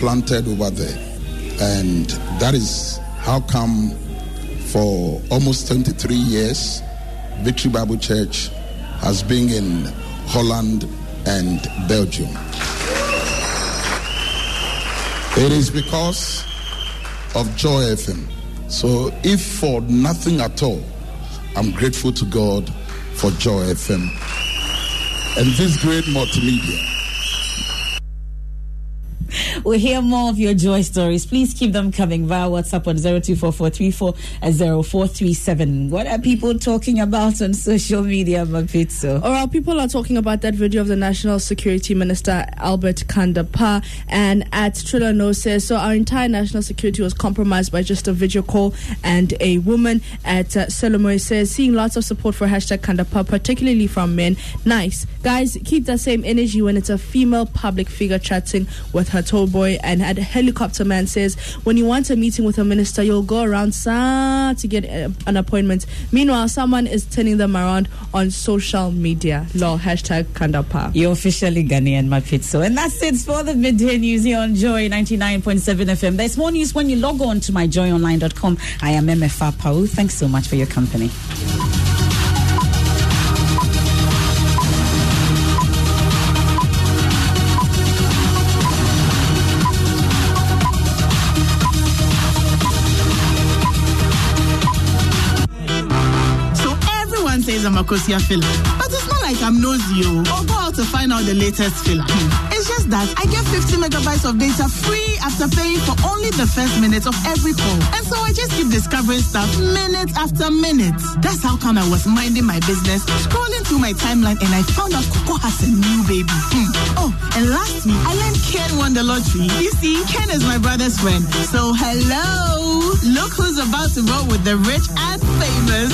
planted over there. And that is how come for almost 23 years, Victory Bible Church has been in Holland and Belgium. It is because of Joy FM. So, if for nothing at all, I'm grateful to God for Joy FM and this great multimedia. We'll hear more of your joy stories. Please keep them coming via WhatsApp on 0244340437. What are people talking about on social media, Mapitso? All right, people are talking about that video of the National Security Minister, Albert Kan-Dapaah, and at Trilano says, so our entire national security was compromised by just a video call and a woman at uh, says, seeing lots of support for hashtag Kandapa, particularly from men. Nice. Guys, keep that same energy when it's a female public figure chatting with her tall boy. And at Helicopter Man says, when you want a meeting with a minister, you'll go around sa to get uh, an appointment. Meanwhile, someone is turning them around on social media. Law hashtag Kandapa. You're officially Ghanaian, Mapitso. And that's it for the midday news here on Joy 99.7 FM. There's more news when you log on to myjoyonline.com. I am MFA Pau. Thanks so much for your company. I'm filler. But it's not like I'm nosy oh, or go out to find out the latest filler. It's just that I get 50 megabytes of data free after paying for only the first minute of every call. And so I just keep discovering stuff minute after minute. That's how come I was minding my business, scrolling through my timeline, and I found out Coco has a new baby. Hmm. Oh, and last week I learned Ken won the lottery. You see, Ken is my brother's friend. So hello, look who's about to roll with the rich and famous.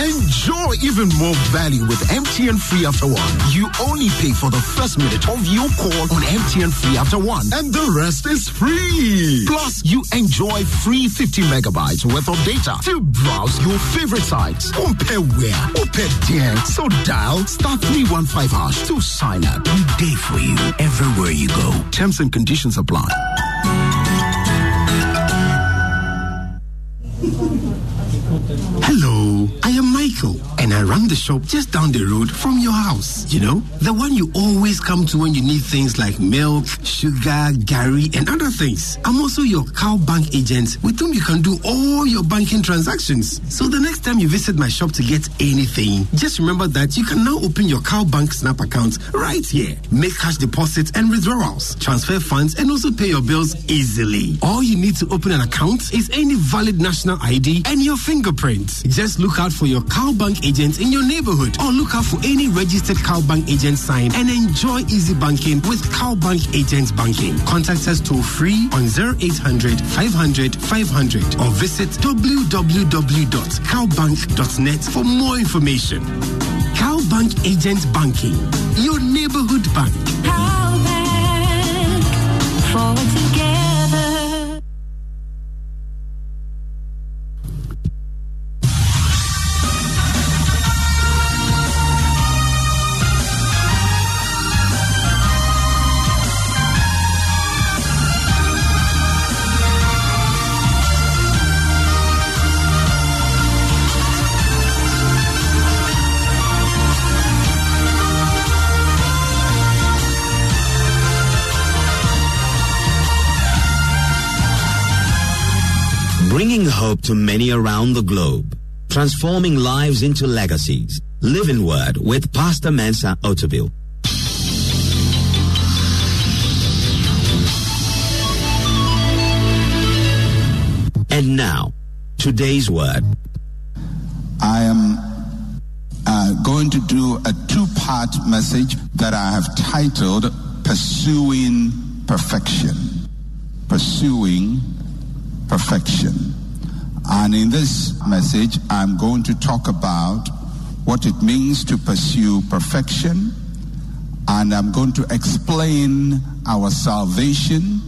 Enjoy even more value with MTN Free After One. You only pay for the first minute of your call on MTN Free After One, and the rest is free. Plus, you enjoy free 50 megabytes worth of data to browse your favorite sites. Compare where, compare there. So dial star 315 hash to sign up. We day for you everywhere you go. Terms and conditions apply. Hello, I am Michael, and I run the shop just down the road from your house. You know, the one you always come to when you need things like milk, sugar, gari, and other things. I'm also your CalBank agent with whom you can do all your banking transactions. So the next time you visit my shop to get anything, just remember that you can now open your CalBank snap account right here. Make cash deposits and withdrawals, transfer funds, and also pay your bills easily. All you need to open an account is any valid national ID and your fingerprint. Just look out for your CalBank agent in your neighborhood or look out for any registered CalBank agent sign and enjoy easy banking with CalBank Agent Banking. Contact us toll free on 0800 500 500 or visit www.calbank.net for more information. CalBank Agent Banking, your neighborhood bank. Hope to many around the globe. Transforming lives into legacies. Living Word with Pastor Mensa Otabil. And now, today's word. I am uh, going to do a two part message that I have titled Pursuing Perfection. Pursuing Perfection. And in this message, I'm going to talk about what it means to pursue perfection. And I'm going to explain our salvation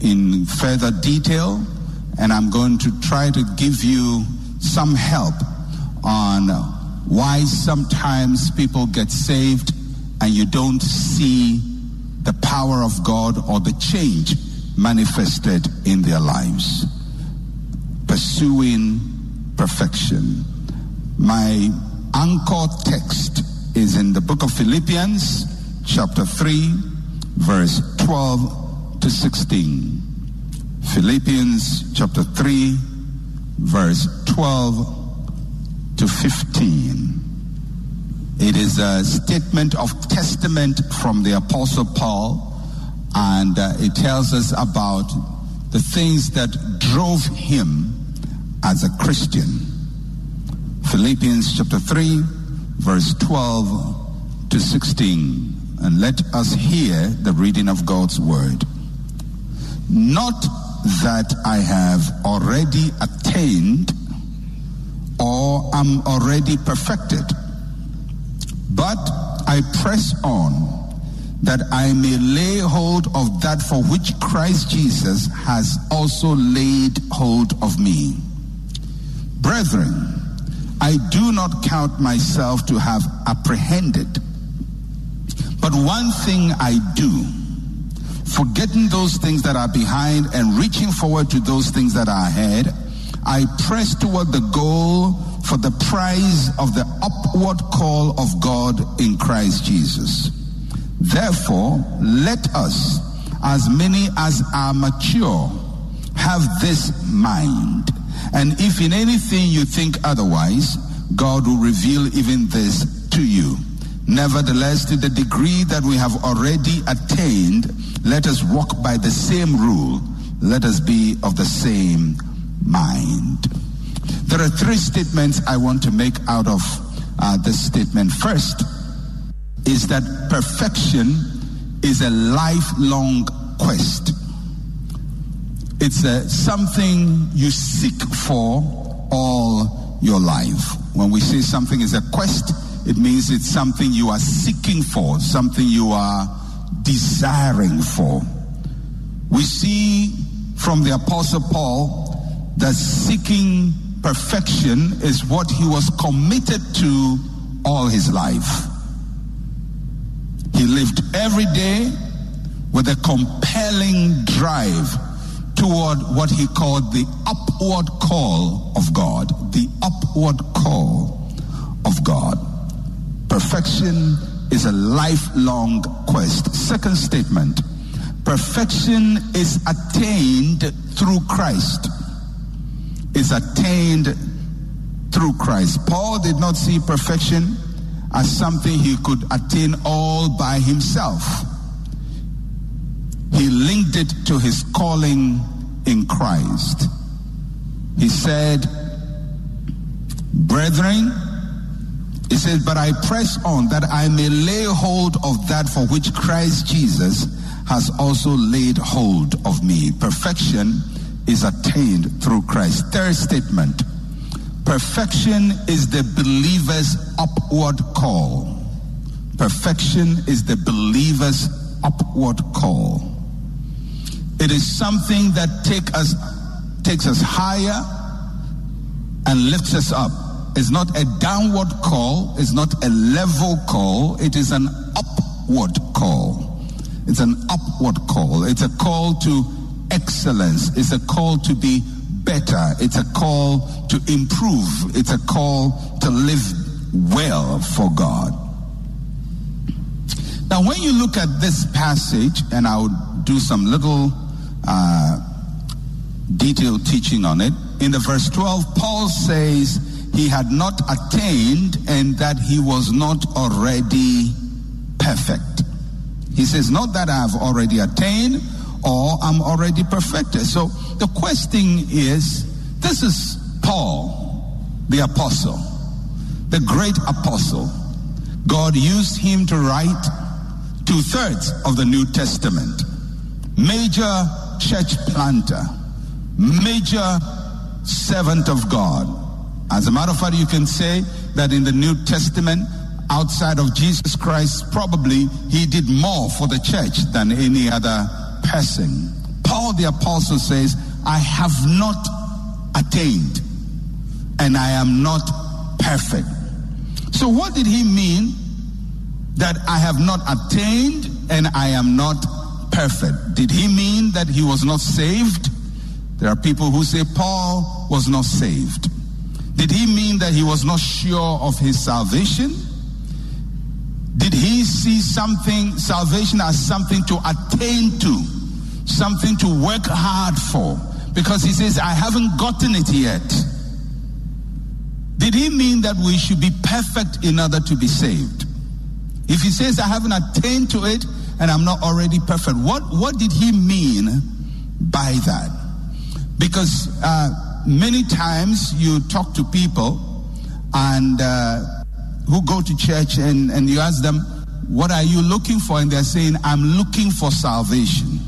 in further detail. And I'm going to try to give you some help on why sometimes people get saved and you don't see the power of God or the change manifested in their lives. Pursuing perfection. My anchor text is in the book of Philippians, chapter 3, verse 12 to 16. Philippians chapter 3, verse 12 to 15. It is a statement of testament from the Apostle Paul, and uh, it tells us about the things that drove him as a Christian. Philippians chapter 3, verse 12 to 16. And let us hear the reading of God's word. Not that I have already attained or am already perfected, but I press on that I may lay hold of that for which Christ Jesus has also laid hold of me. Brethren, I do not count myself to have apprehended, but one thing I do forgetting those things that are behind and reaching forward to those things that are ahead, I press toward the goal for the prize of the upward call of God in Christ Jesus. Therefore, let us, as many as are mature, have this mind. And if in anything you think otherwise, God will reveal even this to you. Nevertheless, to the degree that we have already attained, let us walk by the same rule. Let us be of the same mind. There are three statements I want to make out of uh, this statement. First is that perfection is a lifelong quest. It's a, something you seek for all your life. When we say something is a quest, it means it's something you are seeking for, something you are desiring for. We see from the Apostle Paul that seeking perfection is what he was committed to all his life. He lived every day with a compelling drive toward what he called the upward call of God. The upward call of God. Perfection is a lifelong quest. Second statement perfection is attained through Christ. Is attained through Christ. Paul did not see perfection as something he could attain all by himself. He linked it to his calling in Christ. He said, Brethren, he says, But I press on that I may lay hold of that for which Christ Jesus has also laid hold of me. Perfection is attained through Christ. Third statement perfection is the believer's upward call. Perfection is the believer's upward call. It is something that take us, takes us higher and lifts us up. It's not a downward call, it's not a level call, it is an upward call. It's an upward call. It's a call to excellence. It's a call to be better. It's a call to improve. It's a call to live well for God. Now, when you look at this passage, and I'll do some little uh, detailed teaching on it, in the verse 12, Paul says he had not attained and that he was not already perfect. He says, Not that I have already attained or I'm already perfected. So the question is this is Paul, the apostle, the great apostle. God used him to write two thirds of the New Testament. Major church planter, major servant of God. As a matter of fact, you can say that in the New Testament, outside of Jesus Christ, probably he did more for the church than any other person. Paul the Apostle says, I have not attained and I am not perfect. So, what did he mean that I have not attained and I am not perfect. Did he mean that he was not saved? There are people who say Paul was not saved. Did he mean that he was not sure of his salvation? Did he see something, salvation as something to attain to, something to work hard for? Because he says, I haven't gotten it yet. Did he mean that we should be perfect in order to be saved? If he says, I haven't attained to it and I'm not already perfect, what, what did he mean by that? Because uh, many times you talk to people and uh, who go to church and, and you ask them, What are you looking for? And they're saying, I'm looking for salvation.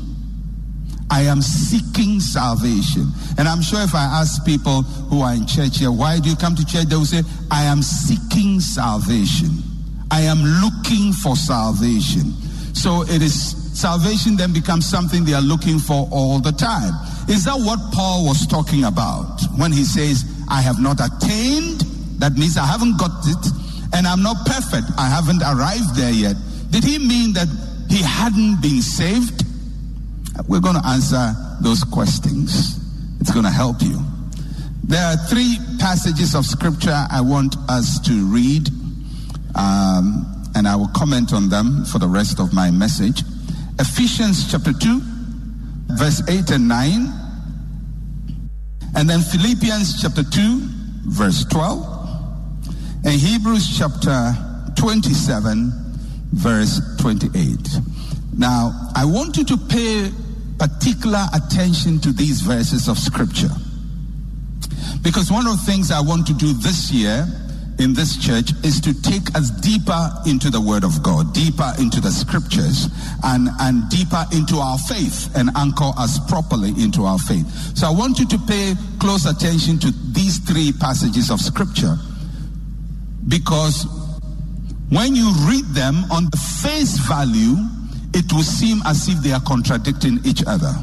I am seeking salvation. And I'm sure if I ask people who are in church here, why do you come to church? They will say, I am seeking salvation. I am looking for salvation. So it is salvation then becomes something they are looking for all the time. Is that what Paul was talking about when he says, I have not attained? That means I haven't got it and I'm not perfect. I haven't arrived there yet. Did he mean that he hadn't been saved? We're going to answer those questions. It's going to help you. There are three passages of scripture I want us to read, um, and I will comment on them for the rest of my message. Ephesians chapter 2, verse 8 and 9, and then Philippians chapter 2, verse 12, and Hebrews chapter 27, verse 28. Now, I want you to pay particular attention to these verses of scripture. Because one of the things I want to do this year in this church is to take us deeper into the word of God, deeper into the scriptures, and, and deeper into our faith and anchor us properly into our faith. So I want you to pay close attention to these three passages of scripture because when you read them on the face value, it will seem as if they are contradicting each other.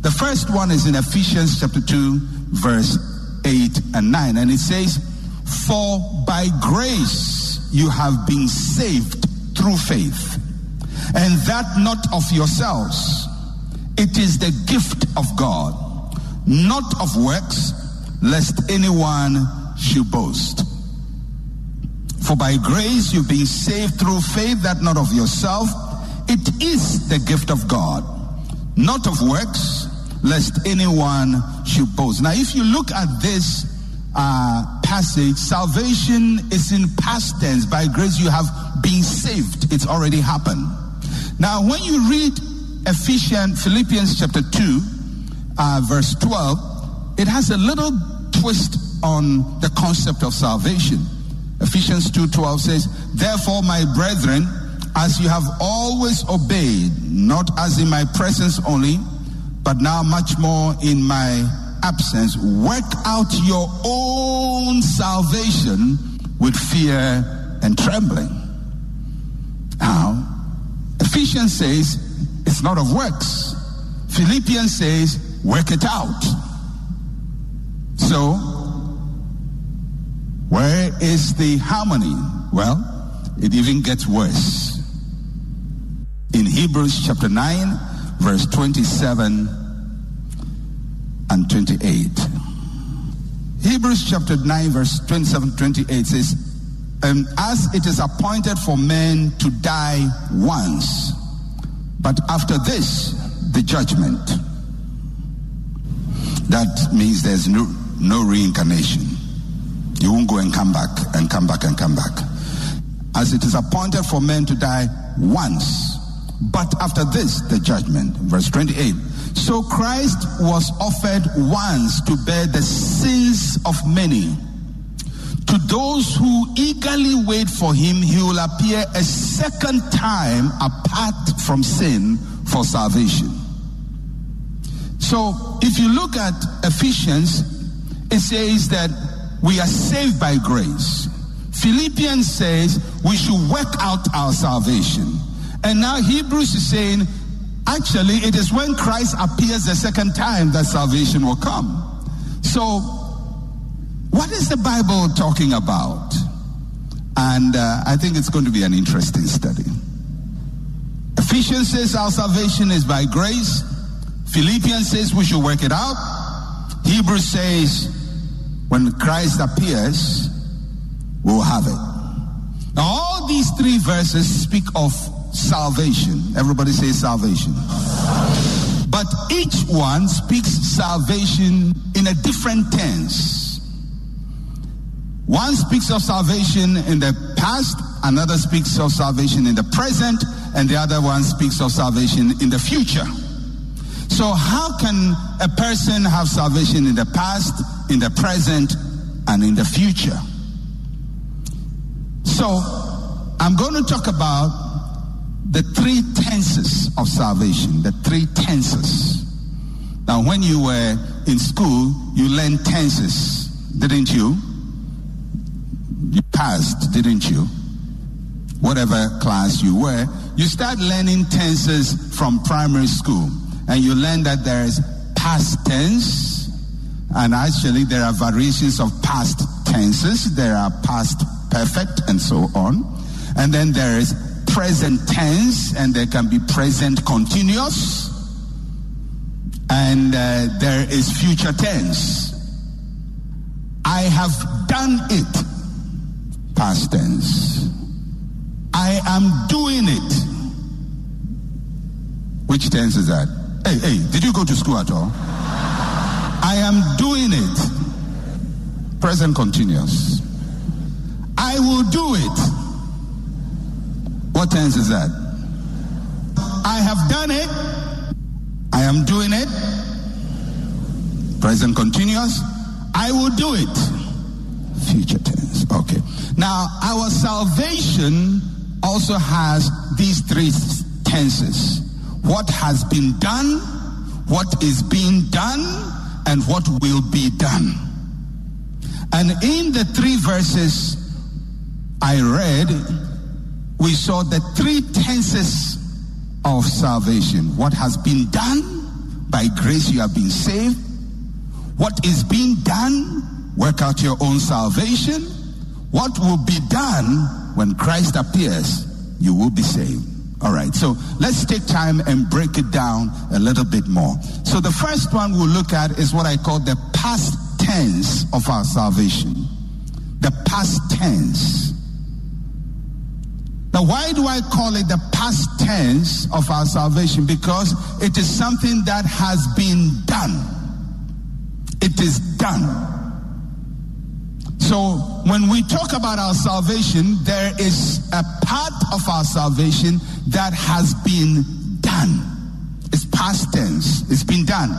The first one is in Ephesians chapter 2, verse 8 and 9, and it says, For by grace you have been saved through faith, and that not of yourselves. It is the gift of God, not of works, lest anyone should boast. For by grace you've been saved through faith, that not of yourself. It is the gift of God, not of works, lest anyone should boast. Now, if you look at this uh, passage, salvation is in past tense. By grace you have been saved. It's already happened. Now, when you read Ephesians, Philippians chapter 2, uh, verse 12, it has a little twist on the concept of salvation. Ephesians 2:12 says, "Therefore, my brethren, as you have always obeyed, not as in my presence only, but now much more in my absence, work out your own salvation with fear and trembling." Now, Ephesians says it's not of works. Philippians says work it out. So, where is the harmony? Well, it even gets worse. In Hebrews chapter 9, verse 27 and 28. Hebrews chapter 9, verse 27 28 says, um, As it is appointed for men to die once, but after this, the judgment. That means there's no, no reincarnation. You won't go and come back and come back and come back. As it is appointed for men to die once, but after this, the judgment. Verse 28. So Christ was offered once to bear the sins of many. To those who eagerly wait for him, he will appear a second time apart from sin for salvation. So if you look at Ephesians, it says that we are saved by grace. Philippians says we should work out our salvation. And now Hebrews is saying, actually, it is when Christ appears the second time that salvation will come. So, what is the Bible talking about? And uh, I think it's going to be an interesting study. Ephesians says our salvation is by grace. Philippians says we should work it out. Hebrews says when Christ appears, we'll have it. Now, all these three verses speak of salvation. Everybody say salvation. But each one speaks salvation in a different tense. One speaks of salvation in the past, another speaks of salvation in the present, and the other one speaks of salvation in the future. So, how can a person have salvation in the past, in the present, and in the future? So, I'm going to talk about the three tenses of salvation. The three tenses. Now, when you were in school, you learned tenses, didn't you? You passed, didn't you? Whatever class you were, you start learning tenses from primary school. And you learn that there is past tense, and actually there are variations of past tenses. There are past perfect and so on. And then there is present tense, and there can be present continuous. And uh, there is future tense. I have done it. Past tense. I am doing it. Which tense is that? Hey, hey, did you go to school at all? I am doing it. Present continuous. I will do it. What tense is that? I have done it. I am doing it. Present continuous. I will do it. Future tense. Okay. Now, our salvation also has these three tenses. What has been done, what is being done, and what will be done. And in the three verses I read, we saw the three tenses of salvation. What has been done, by grace you have been saved. What is being done, work out your own salvation. What will be done when Christ appears, you will be saved. All right, so let's take time and break it down a little bit more. So the first one we'll look at is what I call the past tense of our salvation. The past tense. Why do I call it the past tense of our salvation? Because it is something that has been done. It is done. So, when we talk about our salvation, there is a part of our salvation that has been done. It's past tense, it's been done.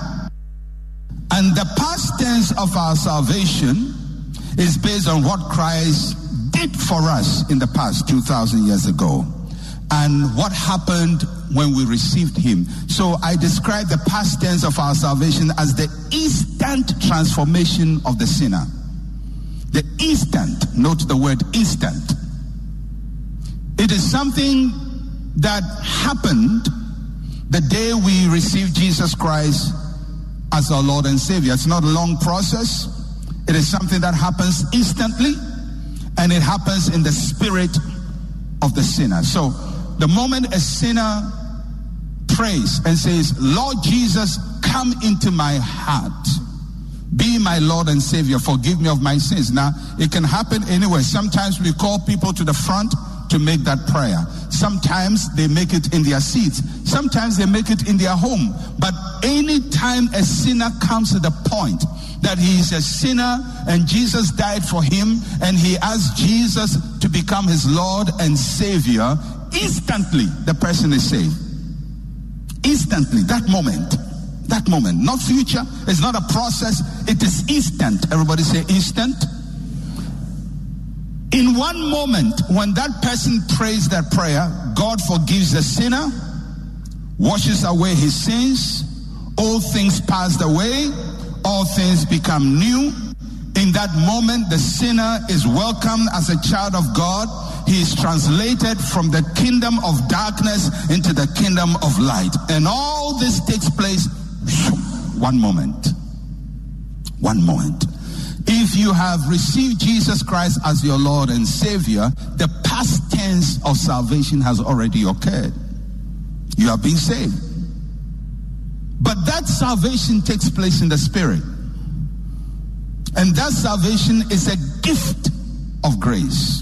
And the past tense of our salvation is based on what Christ did for us in the past 2,000 years ago and what happened when we received him. So I describe the past tense of our salvation as the instant transformation of the sinner. The instant, note the word instant. It is something that happened the day we received Jesus Christ as our Lord and Savior. It's not a long process. It is something that happens instantly and it happens in the spirit of the sinner. So the moment a sinner prays and says, Lord Jesus, come into my heart. Be my Lord and Savior. Forgive me of my sins. Now, it can happen anywhere. Sometimes we call people to the front to make that prayer. Sometimes they make it in their seats. Sometimes they make it in their home. But anytime a sinner comes to the point that he is a sinner and Jesus died for him and he asked Jesus to become his Lord and Savior, instantly the person is saved. Instantly, that moment. That moment, not future. It's not a process. It is instant. Everybody say instant. In one moment, when that person prays that prayer, God forgives the sinner, washes away his sins, all things passed away, all things become new. In that moment, the sinner is welcomed as a child of God. He is translated from the kingdom of darkness into the kingdom of light. And all this takes place one moment. One moment. If you have received Jesus Christ as your Lord and Savior, the past tense of salvation has already occurred. You have been saved. But that salvation takes place in the spirit. And that salvation is a gift of grace.